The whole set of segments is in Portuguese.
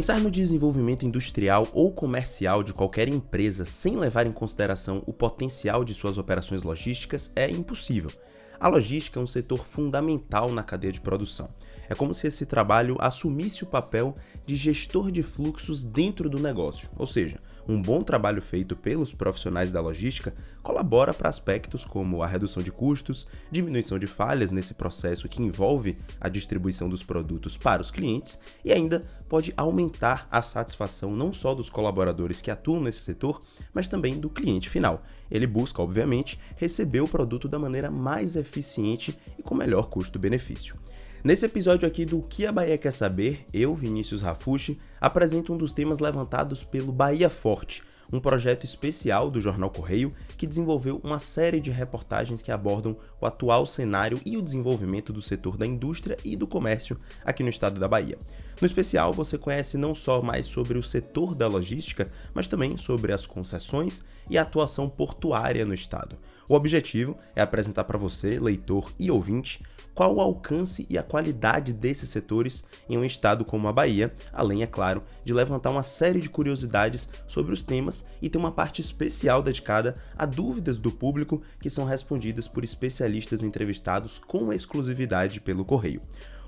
Pensar no desenvolvimento industrial ou comercial de qualquer empresa sem levar em consideração o potencial de suas operações logísticas é impossível. A logística é um setor fundamental na cadeia de produção. É como se esse trabalho assumisse o papel de gestor de fluxos dentro do negócio, ou seja, um bom trabalho feito pelos profissionais da logística colabora para aspectos como a redução de custos, diminuição de falhas nesse processo que envolve a distribuição dos produtos para os clientes e ainda pode aumentar a satisfação não só dos colaboradores que atuam nesse setor, mas também do cliente final. Ele busca, obviamente, receber o produto da maneira mais eficiente e com melhor custo-benefício. Nesse episódio aqui do Que a Bahia Quer Saber, eu, Vinícius Rafushi, apresento um dos temas levantados pelo Bahia Forte, um projeto especial do Jornal Correio que desenvolveu uma série de reportagens que abordam o atual cenário e o desenvolvimento do setor da indústria e do comércio aqui no estado da Bahia. No especial, você conhece não só mais sobre o setor da logística, mas também sobre as concessões e a atuação portuária no estado. O objetivo é apresentar para você, leitor e ouvinte, qual o alcance e a qualidade desses setores em um estado como a Bahia, além, é claro, de levantar uma série de curiosidades sobre os temas e ter uma parte especial dedicada a dúvidas do público que são respondidas por especialistas entrevistados com exclusividade pelo Correio.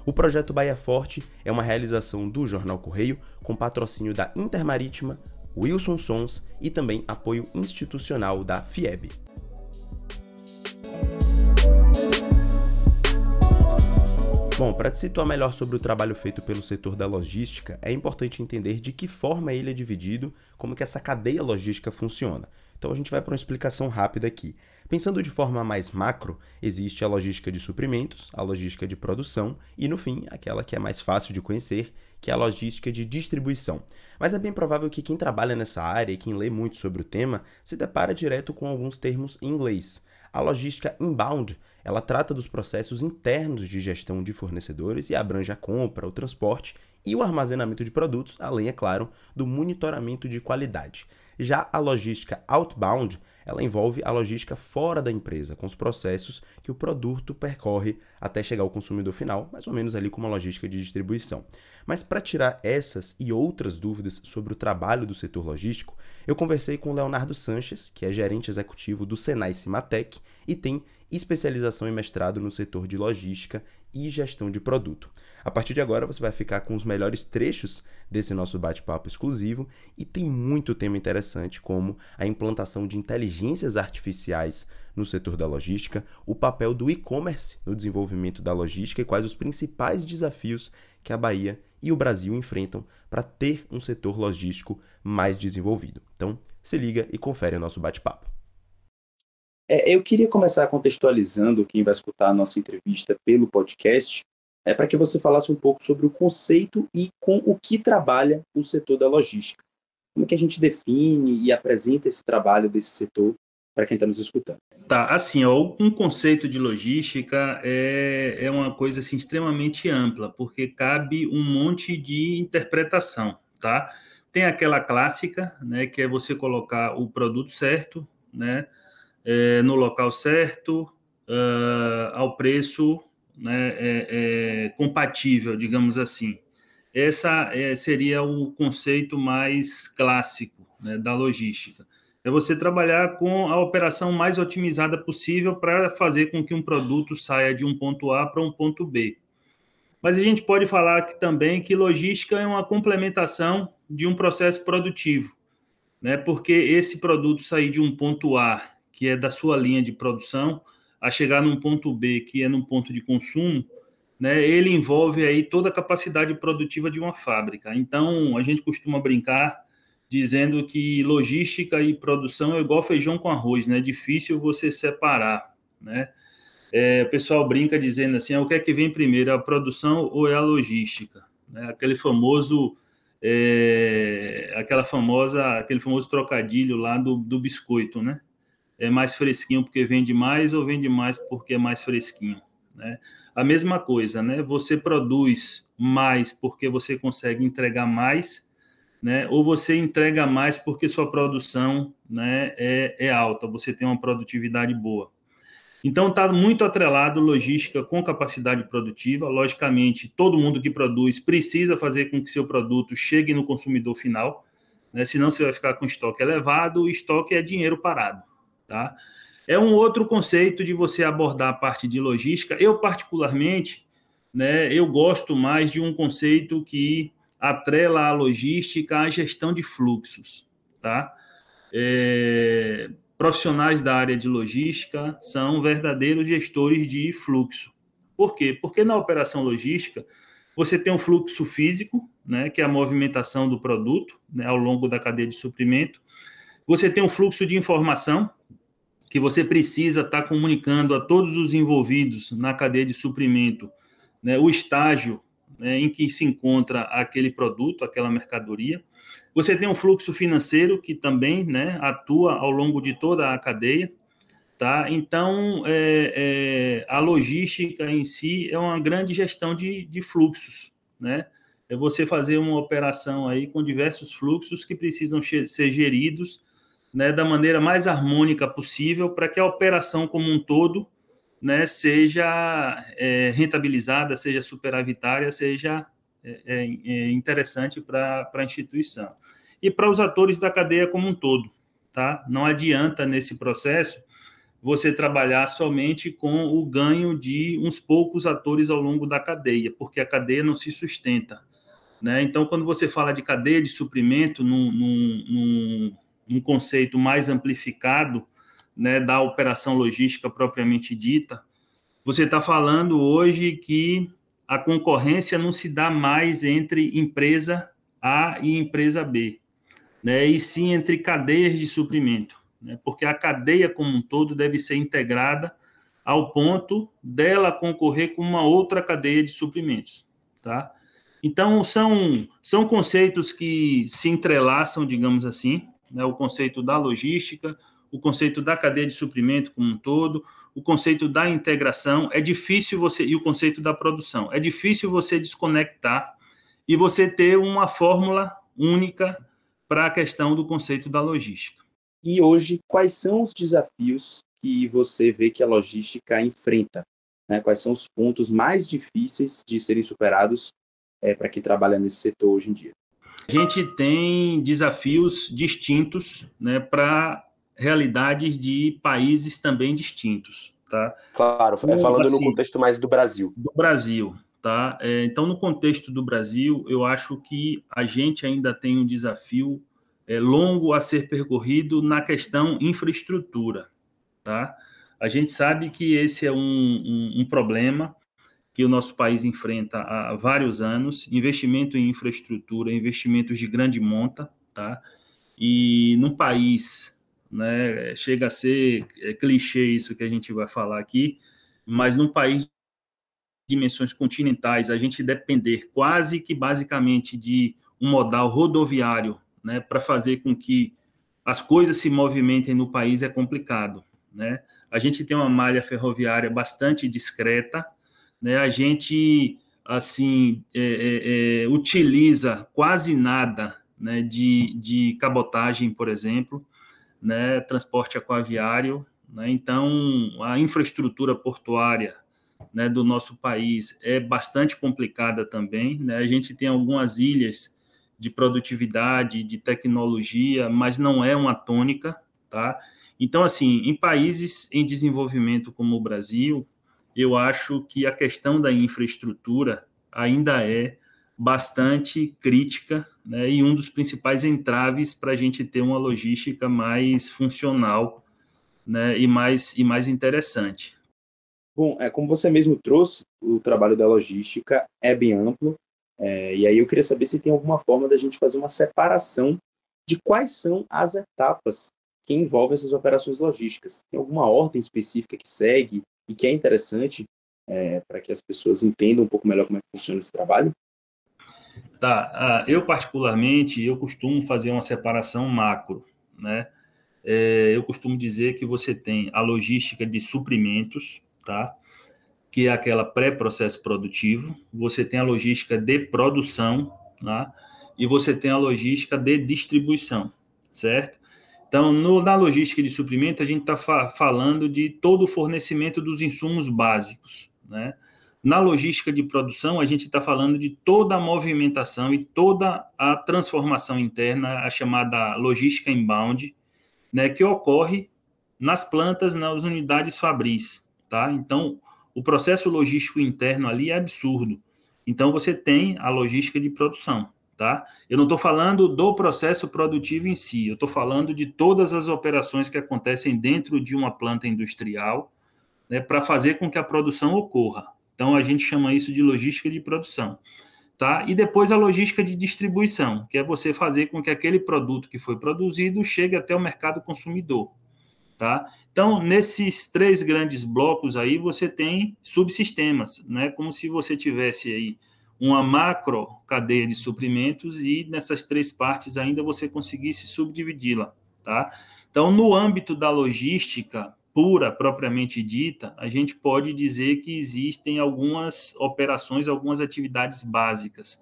O projeto Bahia Forte é uma realização do Jornal Correio com patrocínio da Intermarítima, Wilson Sons e também apoio institucional da FIEB. Bom, para te situar melhor sobre o trabalho feito pelo setor da logística, é importante entender de que forma ele é dividido, como que essa cadeia logística funciona. Então a gente vai para uma explicação rápida aqui. Pensando de forma mais macro, existe a logística de suprimentos, a logística de produção e, no fim, aquela que é mais fácil de conhecer, que é a logística de distribuição. Mas é bem provável que quem trabalha nessa área e quem lê muito sobre o tema se depara direto com alguns termos em inglês. A logística inbound ela trata dos processos internos de gestão de fornecedores e abrange a compra, o transporte e o armazenamento de produtos, além, é claro, do monitoramento de qualidade. Já a logística outbound, ela envolve a logística fora da empresa, com os processos que o produto percorre até chegar ao consumidor final, mais ou menos ali como a logística de distribuição. Mas para tirar essas e outras dúvidas sobre o trabalho do setor logístico, eu conversei com o Leonardo Sanches, que é gerente executivo do Senai Cimatec e tem especialização e mestrado no setor de logística e gestão de produto. A partir de agora você vai ficar com os melhores trechos desse nosso bate-papo exclusivo e tem muito tema interessante como a implantação de inteligências artificiais no setor da logística, o papel do e-commerce no desenvolvimento da logística e quais os principais desafios que a Bahia e o Brasil enfrentam para ter um setor logístico mais desenvolvido. Então, se liga e confere o nosso bate-papo. É, eu queria começar contextualizando quem vai escutar a nossa entrevista pelo podcast, é, para que você falasse um pouco sobre o conceito e com o que trabalha o setor da logística. Como que a gente define e apresenta esse trabalho desse setor para quem está nos escutando? Tá, assim, ó, um conceito de logística é, é uma coisa assim, extremamente ampla, porque cabe um monte de interpretação, tá? Tem aquela clássica, né, que é você colocar o produto certo, né, é, no local certo, uh, ao preço né, é, é, compatível, digamos assim. Essa é, seria o conceito mais clássico né, da logística. É você trabalhar com a operação mais otimizada possível para fazer com que um produto saia de um ponto A para um ponto B. Mas a gente pode falar que, também que logística é uma complementação de um processo produtivo, né? porque esse produto sair de um ponto A que é da sua linha de produção, a chegar num ponto B, que é num ponto de consumo, né, ele envolve aí toda a capacidade produtiva de uma fábrica. Então, a gente costuma brincar dizendo que logística e produção é igual feijão com arroz, né? É difícil você separar, né? É, o pessoal brinca dizendo assim, ah, o que é que vem primeiro, a produção ou é a logística? Né? Aquele famoso, é, aquela famosa, aquele famoso trocadilho lá do, do biscoito, né? É mais fresquinho porque vende mais ou vende mais porque é mais fresquinho, né? A mesma coisa, né? Você produz mais porque você consegue entregar mais, né? Ou você entrega mais porque sua produção, né, é, é alta, você tem uma produtividade boa. Então, está muito atrelado logística com capacidade produtiva. Logicamente, todo mundo que produz precisa fazer com que seu produto chegue no consumidor final, né? senão você vai ficar com estoque elevado. O estoque é dinheiro parado. Tá? É um outro conceito de você abordar a parte de logística. Eu, particularmente, né, eu gosto mais de um conceito que atrela a logística à gestão de fluxos. Tá? É, profissionais da área de logística são verdadeiros gestores de fluxo. Por quê? Porque na operação logística você tem um fluxo físico, né, que é a movimentação do produto né, ao longo da cadeia de suprimento. Você tem um fluxo de informação que você precisa estar comunicando a todos os envolvidos na cadeia de suprimento né, o estágio né, em que se encontra aquele produto, aquela mercadoria. Você tem um fluxo financeiro que também né, atua ao longo de toda a cadeia. Tá? Então, é, é, a logística em si é uma grande gestão de, de fluxos. Né? É você fazer uma operação aí com diversos fluxos que precisam ser geridos né, da maneira mais harmônica possível para que a operação como um todo né, seja é, rentabilizada, seja superavitária, seja é, é, é interessante para a instituição. E para os atores da cadeia como um todo. Tá? Não adianta, nesse processo, você trabalhar somente com o ganho de uns poucos atores ao longo da cadeia, porque a cadeia não se sustenta. Né? Então, quando você fala de cadeia de suprimento num, num, num conceito mais amplificado né, da operação logística propriamente dita, você está falando hoje que a concorrência não se dá mais entre empresa A e empresa B, né? e sim entre cadeias de suprimento, né? porque a cadeia como um todo deve ser integrada ao ponto dela concorrer com uma outra cadeia de suprimentos. Tá? Então, são, são conceitos que se entrelaçam, digamos assim, né? o conceito da logística, o conceito da cadeia de suprimento como um todo, o conceito da integração, é difícil você e o conceito da produção. É difícil você desconectar e você ter uma fórmula única para a questão do conceito da logística. E hoje, quais são os desafios que você vê que a logística enfrenta? Né? Quais são os pontos mais difíceis de serem superados é, para quem trabalha nesse setor hoje em dia? A gente tem desafios distintos né, para realidades de países também distintos, tá? Claro, é falando assim, no contexto mais do Brasil. Do Brasil, tá? É, então, no contexto do Brasil, eu acho que a gente ainda tem um desafio é, longo a ser percorrido na questão infraestrutura, tá? A gente sabe que esse é um, um, um problema que o nosso país enfrenta há vários anos, investimento em infraestrutura, investimentos de grande monta, tá? E num país né? Chega a ser é, clichê isso que a gente vai falar aqui, mas num país de dimensões continentais, a gente depender quase que basicamente de um modal rodoviário, né, para fazer com que as coisas se movimentem no país é complicado, né? A gente tem uma malha ferroviária bastante discreta, né? A gente assim é, é, é utiliza quase nada né, de, de cabotagem, por exemplo né, transporte aquaviário. Né, então, a infraestrutura portuária né, do nosso país é bastante complicada também. Né? A gente tem algumas ilhas de produtividade, de tecnologia, mas não é uma tônica. Tá? Então, assim, em países em desenvolvimento como o Brasil, eu acho que a questão da infraestrutura ainda é bastante crítica né, e um dos principais entraves para a gente ter uma logística mais funcional né, e, mais, e mais interessante. Bom, é, como você mesmo trouxe, o trabalho da logística é bem amplo, é, e aí eu queria saber se tem alguma forma da gente fazer uma separação de quais são as etapas que envolvem essas operações logísticas. Tem alguma ordem específica que segue e que é interessante é, para que as pessoas entendam um pouco melhor como é que funciona esse trabalho? Tá, ah, eu particularmente, eu costumo fazer uma separação macro, né? É, eu costumo dizer que você tem a logística de suprimentos, tá? Que é aquela pré-processo produtivo, você tem a logística de produção, tá? E você tem a logística de distribuição, certo? Então, no, na logística de suprimento, a gente está fa falando de todo o fornecimento dos insumos básicos. Né? Na logística de produção, a gente está falando de toda a movimentação e toda a transformação interna, a chamada logística inbound, né, que ocorre nas plantas, nas unidades fabris. Tá? Então, o processo logístico interno ali é absurdo. Então, você tem a logística de produção. Tá? Eu não estou falando do processo produtivo em si, eu estou falando de todas as operações que acontecem dentro de uma planta industrial né, para fazer com que a produção ocorra. Então, a gente chama isso de logística de produção. Tá? E depois a logística de distribuição, que é você fazer com que aquele produto que foi produzido chegue até o mercado consumidor. Tá? Então, nesses três grandes blocos aí, você tem subsistemas, né? como se você tivesse aí uma macro cadeia de suprimentos e nessas três partes ainda você conseguisse subdividi-la. Tá? Então, no âmbito da logística pura, propriamente dita, a gente pode dizer que existem algumas operações, algumas atividades básicas,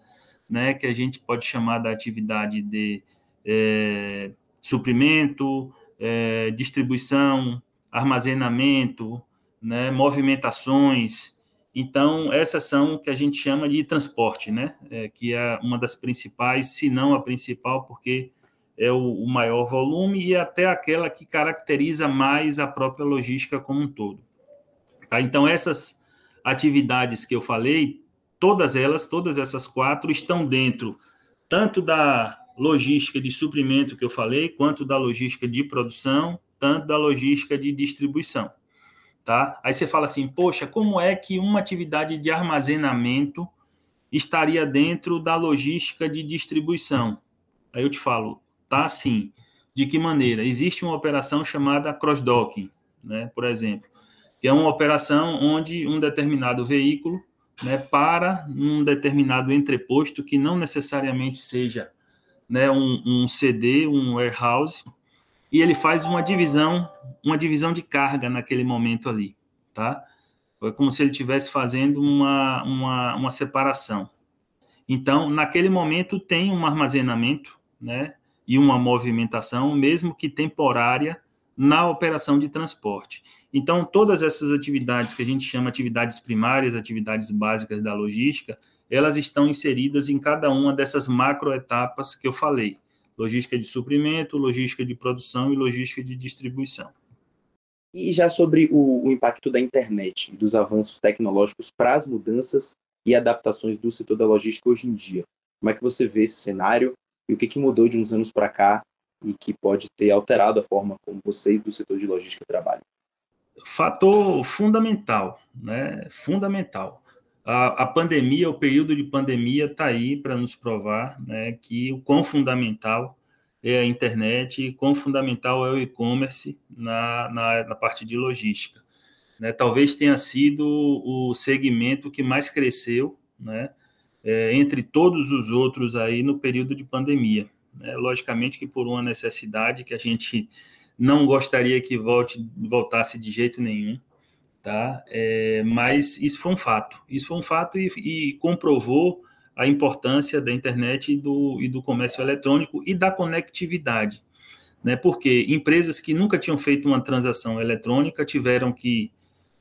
né? que a gente pode chamar da atividade de é, suprimento, é, distribuição, armazenamento, né, movimentações. Então, essas são o que a gente chama de transporte, né, é, que é uma das principais, se não a principal, porque é o, o maior volume e até aquela que caracteriza mais a própria logística como um todo. Tá? Então, essas atividades que eu falei, todas elas, todas essas quatro, estão dentro tanto da logística de suprimento que eu falei, quanto da logística de produção, tanto da logística de distribuição. Tá? Aí você fala assim, poxa, como é que uma atividade de armazenamento estaria dentro da logística de distribuição? Aí eu te falo, tá sim. De que maneira? Existe uma operação chamada cross-docking, né, por exemplo, que é uma operação onde um determinado veículo né, para num determinado entreposto que não necessariamente seja né, um, um CD, um warehouse, e ele faz uma divisão, uma divisão de carga naquele momento ali, tá? É como se ele estivesse fazendo uma, uma, uma separação. Então, naquele momento tem um armazenamento, né, e uma movimentação, mesmo que temporária, na operação de transporte. Então, todas essas atividades que a gente chama atividades primárias, atividades básicas da logística, elas estão inseridas em cada uma dessas macroetapas que eu falei: logística de suprimento, logística de produção e logística de distribuição. E já sobre o, o impacto da internet e dos avanços tecnológicos para as mudanças e adaptações do setor da logística hoje em dia, como é que você vê esse cenário e o que, que mudou de uns anos para cá e que pode ter alterado a forma como vocês do setor de logística trabalham? Fator fundamental, né? Fundamental a, a pandemia, o período de pandemia está aí para nos provar né, que o quão fundamental é a internet, quão fundamental é o e-commerce na, na, na, parte de logística. Né, talvez tenha sido o segmento que mais cresceu, né, é, entre todos os outros aí no período de pandemia. Né, logicamente que por uma necessidade que a gente não gostaria que volte, voltasse de jeito nenhum, tá? É, mas isso foi um fato. Isso foi um fato e, e, comprovou a importância da internet e do, e do comércio eletrônico e da conectividade, né? Porque empresas que nunca tinham feito uma transação eletrônica tiveram que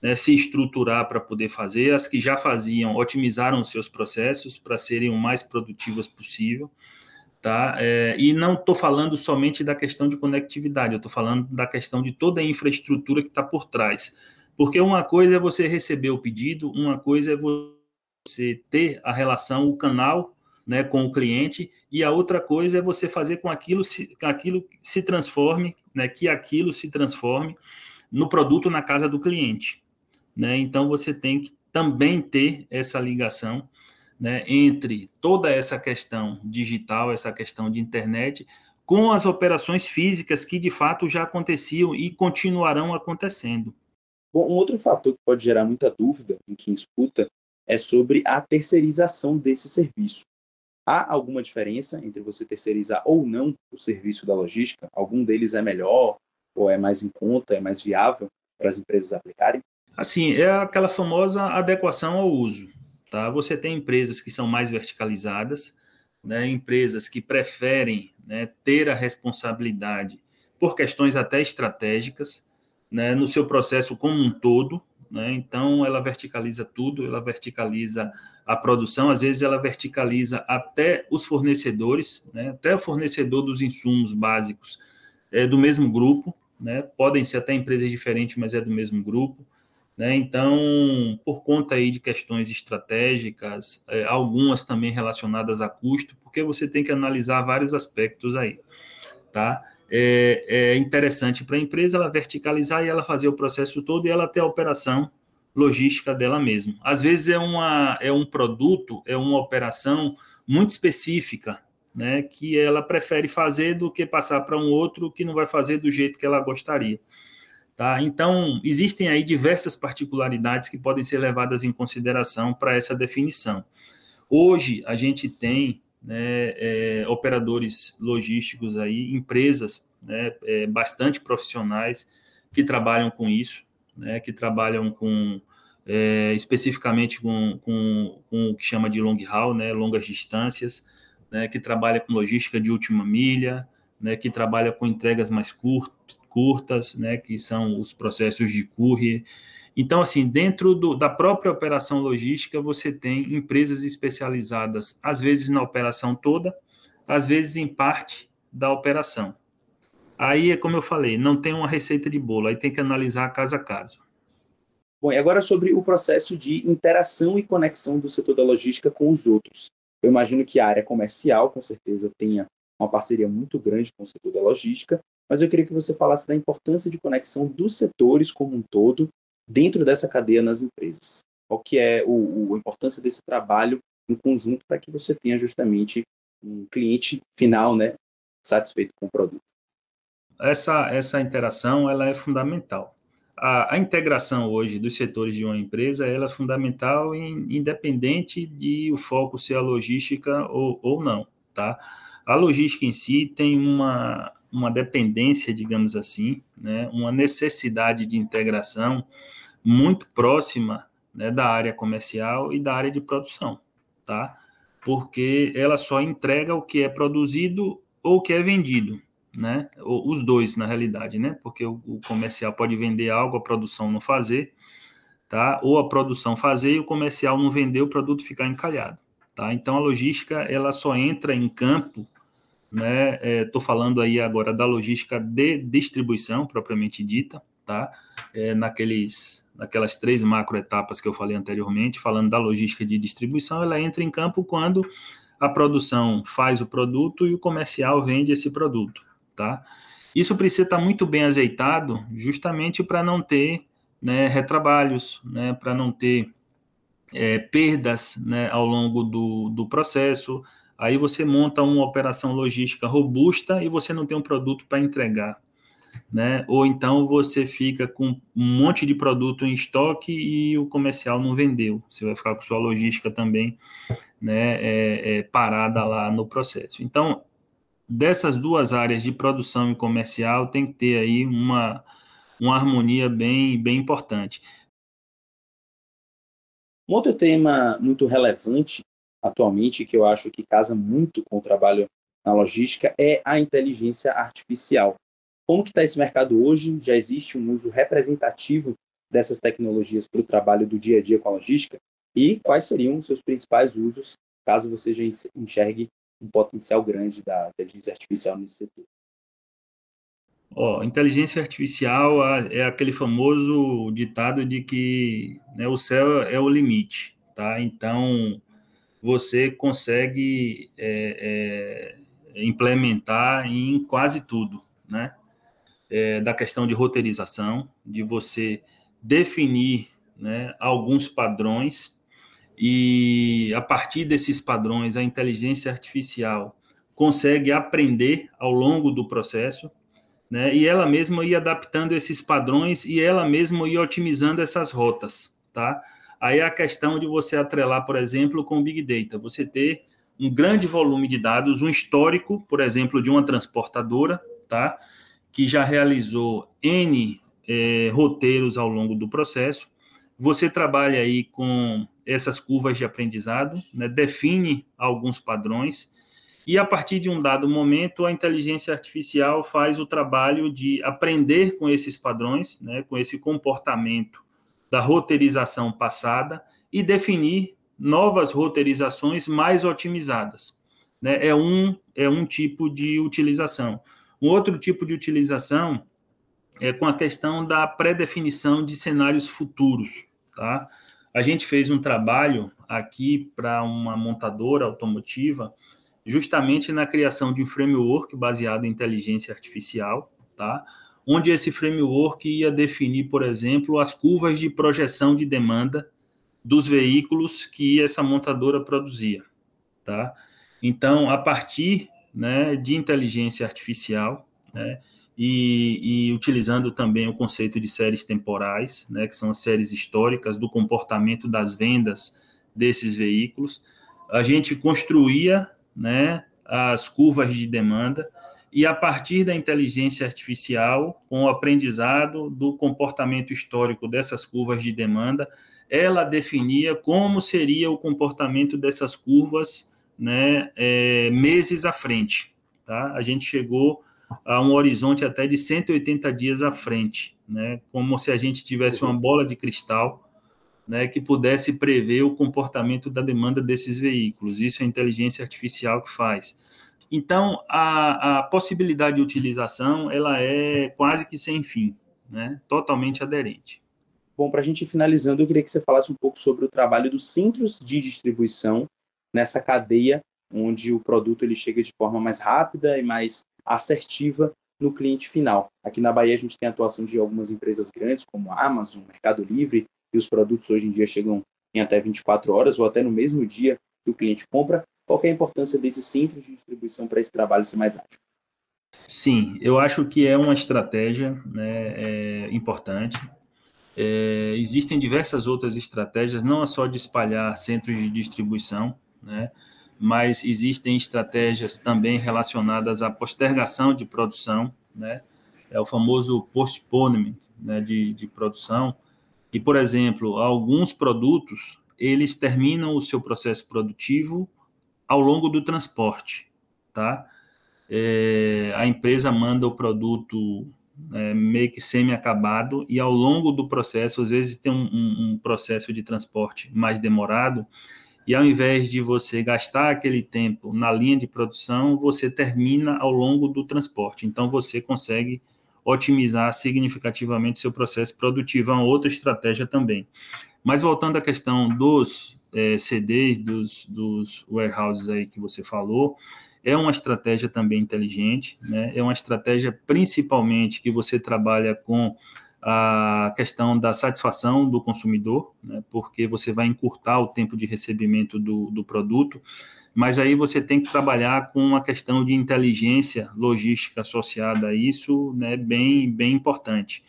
né, se estruturar para poder fazer, as que já faziam otimizaram seus processos para serem o mais produtivas possível. Tá? É, e não estou falando somente da questão de conectividade, eu estou falando da questão de toda a infraestrutura que está por trás porque uma coisa é você receber o pedido, uma coisa é você ter a relação, o canal né, com o cliente, e a outra coisa é você fazer com aquilo se, aquilo se transforme, né, que aquilo se transforme no produto na casa do cliente. Né? Então você tem que também ter essa ligação né, entre toda essa questão digital, essa questão de internet, com as operações físicas que de fato já aconteciam e continuarão acontecendo. Bom, um outro fator que pode gerar muita dúvida em quem escuta é sobre a terceirização desse serviço. Há alguma diferença entre você terceirizar ou não o serviço da logística? Algum deles é melhor ou é mais em conta, é mais viável para as empresas aplicarem? Assim, é aquela famosa adequação ao uso. Tá? Você tem empresas que são mais verticalizadas, né? empresas que preferem né, ter a responsabilidade por questões até estratégicas, né, no seu processo como um todo. Né, então, ela verticaliza tudo, ela verticaliza a produção, às vezes ela verticaliza até os fornecedores, né, até o fornecedor dos insumos básicos é do mesmo grupo, né, podem ser até empresas diferentes, mas é do mesmo grupo. Né? Então, por conta aí de questões estratégicas, é, algumas também relacionadas a custo, porque você tem que analisar vários aspectos aí, tá? É, é interessante para a empresa ela verticalizar e ela fazer o processo todo e ela ter a operação logística dela mesma. Às vezes é, uma, é um produto, é uma operação muito específica, né, que ela prefere fazer do que passar para um outro que não vai fazer do jeito que ela gostaria. Tá? Então, existem aí diversas particularidades que podem ser levadas em consideração para essa definição. Hoje, a gente tem né, é, operadores logísticos aí, empresas né, é, bastante profissionais que trabalham com isso, né, que trabalham com é, especificamente com, com, com, o que chama de long haul, né, longas distâncias, né, que trabalha com logística de última milha, né, que trabalha com entregas mais curtas, curtas, né, que são os processos de courier. Então, assim, dentro do, da própria operação logística, você tem empresas especializadas, às vezes na operação toda, às vezes em parte da operação. Aí é como eu falei, não tem uma receita de bolo, aí tem que analisar caso a caso. Bom, e agora sobre o processo de interação e conexão do setor da logística com os outros. Eu imagino que a área comercial, com certeza, tenha uma parceria muito grande com o setor da logística, mas eu queria que você falasse da importância de conexão dos setores como um todo dentro dessa cadeia nas empresas. Qual que é o, o a importância desse trabalho em conjunto para que você tenha justamente um cliente final, né, satisfeito com o produto. Essa essa interação ela é fundamental. A, a, integração hoje dos setores de uma empresa ela é fundamental, em, independente de o foco ser a logística ou, ou não, tá? A logística em si tem uma, uma dependência, digamos assim, né, uma necessidade de integração muito próxima né, da área comercial e da área de produção, tá? Porque ela só entrega o que é produzido ou o que é vendido, né? Os dois, na realidade, né? Porque o, comercial pode vender algo, a produção não fazer, tá? Ou a produção fazer e o comercial não vender, o produto ficar encalhado, tá? Então a logística ela só entra em campo né? Estou é, falando aí agora da logística de distribuição propriamente dita, tá? É, naqueles, naquelas três macroetapas que eu falei anteriormente, falando da logística de distribuição, ela entra em campo quando a produção faz o produto e o comercial vende esse produto, tá? Isso precisa estar muito bem azeitado, justamente para não ter né, retrabalhos, né, para não ter é, perdas né, ao longo do, do processo, Aí você monta uma operação logística robusta e você não tem um produto para entregar. Né? Ou então você fica com um monte de produto em estoque e o comercial não vendeu. Você vai ficar com sua logística também né, é, é, parada lá no processo. Então, dessas duas áreas de produção e comercial, tem que ter aí uma, uma harmonia bem, bem importante. Um outro tema muito relevante atualmente, que eu acho que casa muito com o trabalho na logística, é a inteligência artificial. Como que está esse mercado hoje? Já existe um uso representativo dessas tecnologias para o trabalho do dia a dia com a logística? E quais seriam os seus principais usos, caso você já enxergue um potencial grande da inteligência artificial nesse setor? Ó, inteligência artificial é aquele famoso ditado de que né, o céu é o limite, tá? Então, você consegue é, é, implementar em quase tudo, né? É, da questão de roteirização, de você definir né, alguns padrões e a partir desses padrões a inteligência artificial consegue aprender ao longo do processo, né? E ela mesma ir adaptando esses padrões e ela mesma ir otimizando essas rotas, tá? Aí é a questão de você atrelar, por exemplo, com o Big Data, você ter um grande volume de dados, um histórico, por exemplo, de uma transportadora, tá? Que já realizou N é, roteiros ao longo do processo. Você trabalha aí com essas curvas de aprendizado, né? define alguns padrões E a partir de um dado momento, a inteligência artificial faz o trabalho de aprender com esses padrões, né, com esse comportamento da roteirização passada e definir novas roteirizações mais otimizadas. Né? É, um, é um tipo de utilização. Um outro tipo de utilização é com a questão da pré-definição de cenários futuros. Tá? A gente fez um trabalho aqui para uma montadora automotiva, justamente na criação de um framework baseado em inteligência artificial, tá? Onde esse framework ia definir, por exemplo, as curvas de projeção de demanda dos veículos que essa montadora produzia. Tá? Então, a partir né, de inteligência artificial, né, e, e, utilizando também o conceito de séries temporais, né, que são as séries históricas do comportamento das vendas desses veículos, a gente construía né, as curvas de demanda e a partir da inteligência artificial, com o aprendizado do comportamento histórico dessas curvas de demanda, ela definia como seria o comportamento dessas curvas né, é, meses à frente. Tá? A gente chegou a um horizonte até de 180 dias à frente, né, como se a gente tivesse uma bola de cristal né, que pudesse prever o comportamento da demanda desses veículos. Isso é a inteligência artificial que faz. Então, a, a possibilidade de utilização ela é quase que sem fim, né, totalmente aderente. Bom, para a gente ir finalizando, eu queria que você falasse um pouco sobre o trabalho dos centros de distribuição nessa cadeia onde o produto ele chega de forma mais rápida e mais assertiva no cliente final. Aqui na Bahia a gente tem a atuação de algumas empresas grandes como a Amazon, Mercado Livre, e os produtos hoje em dia chegam em até 24 horas ou até no mesmo dia que o cliente compra. Qual é a importância desses centros de distribuição para esse trabalho ser mais ágil? Sim, eu acho que é uma estratégia né, é importante. É, existem diversas outras estratégias, não é só de espalhar centros de distribuição, né? mas existem estratégias também relacionadas à postergação de produção, né? é o famoso postponement né, de, de produção. E, por exemplo, alguns produtos, eles terminam o seu processo produtivo ao longo do transporte, tá? É, a empresa manda o produto é, meio que semi-acabado e ao longo do processo, às vezes tem um, um, um processo de transporte mais demorado, e ao invés de você gastar aquele tempo na linha de produção, você termina ao longo do transporte. Então você consegue otimizar significativamente seu processo produtivo. É uma outra estratégia também. Mas voltando à questão dos é, CDs, dos, dos warehouses aí que você falou, é uma estratégia também inteligente, né? é uma estratégia principalmente que você trabalha com a questão da satisfação do consumidor, né, porque você vai encurtar o tempo de recebimento do, do produto, mas aí você tem que trabalhar com uma questão de inteligência logística associada a isso, né, bem, bem importante,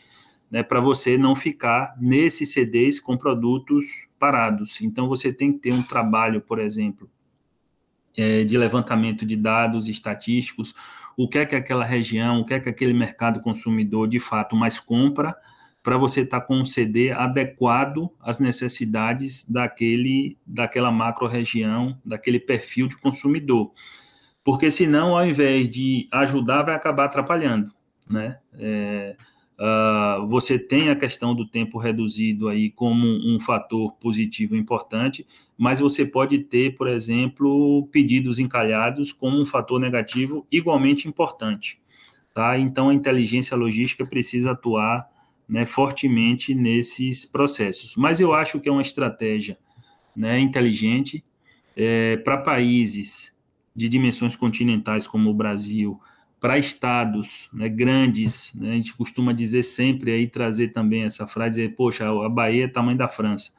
né, para você não ficar nesses CDs com produtos parados. Então, você tem que ter um trabalho, por exemplo, é, de levantamento de dados estatísticos, o que é que aquela região, o que é que aquele mercado consumidor de fato mais compra, para você estar tá com um CD adequado às necessidades daquele, daquela macro-região, daquele perfil de consumidor. Porque senão, ao invés de ajudar, vai acabar atrapalhando, né? É, Uh, você tem a questão do tempo reduzido aí como um fator positivo importante, mas você pode ter, por exemplo, pedidos encalhados como um fator negativo igualmente importante. Tá? Então, a inteligência logística precisa atuar né, fortemente nesses processos. Mas eu acho que é uma estratégia né, inteligente é, para países de dimensões continentais como o Brasil, para estados né, grandes, né, a gente costuma dizer sempre aí, trazer também essa frase, dizer, poxa, a Bahia é tamanho da França,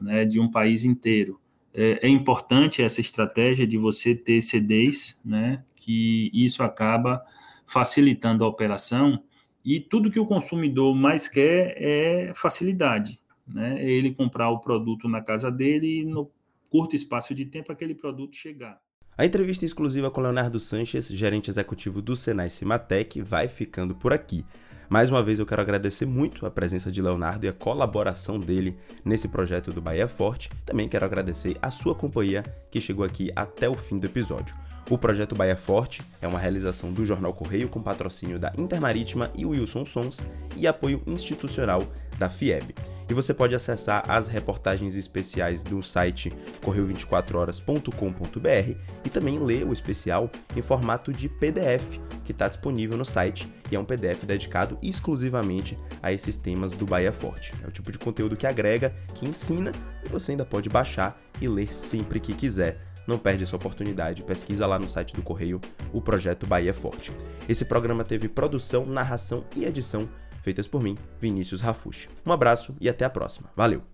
né, de um país inteiro. É, é, importante essa estratégia de você ter CDs, né, que isso acaba facilitando a operação, e tudo que o consumidor mais quer é facilidade, né, é ele comprar o produto na casa dele e no curto espaço de tempo aquele produto chegar. A entrevista exclusiva com Leonardo Sanches, gerente executivo do Senai Cimatec, vai ficando por aqui. Mais uma vez eu quero agradecer muito a presença de Leonardo e a colaboração dele nesse projeto do Bahia Forte. Também quero agradecer a sua companhia que chegou aqui até o fim do episódio. O projeto Bahia Forte é uma realização do Jornal Correio com patrocínio da Intermarítima e Wilson Sons e apoio institucional da FIEB. E você pode acessar as reportagens especiais do site correio24horas.com.br e também ler o especial em formato de PDF, que está disponível no site e é um PDF dedicado exclusivamente a esses temas do Bahia Forte. É o tipo de conteúdo que agrega, que ensina e você ainda pode baixar e ler sempre que quiser não perde essa oportunidade, pesquisa lá no site do Correio o projeto Bahia Forte. Esse programa teve produção, narração e edição feitas por mim, Vinícius Rafushi. Um abraço e até a próxima. Valeu!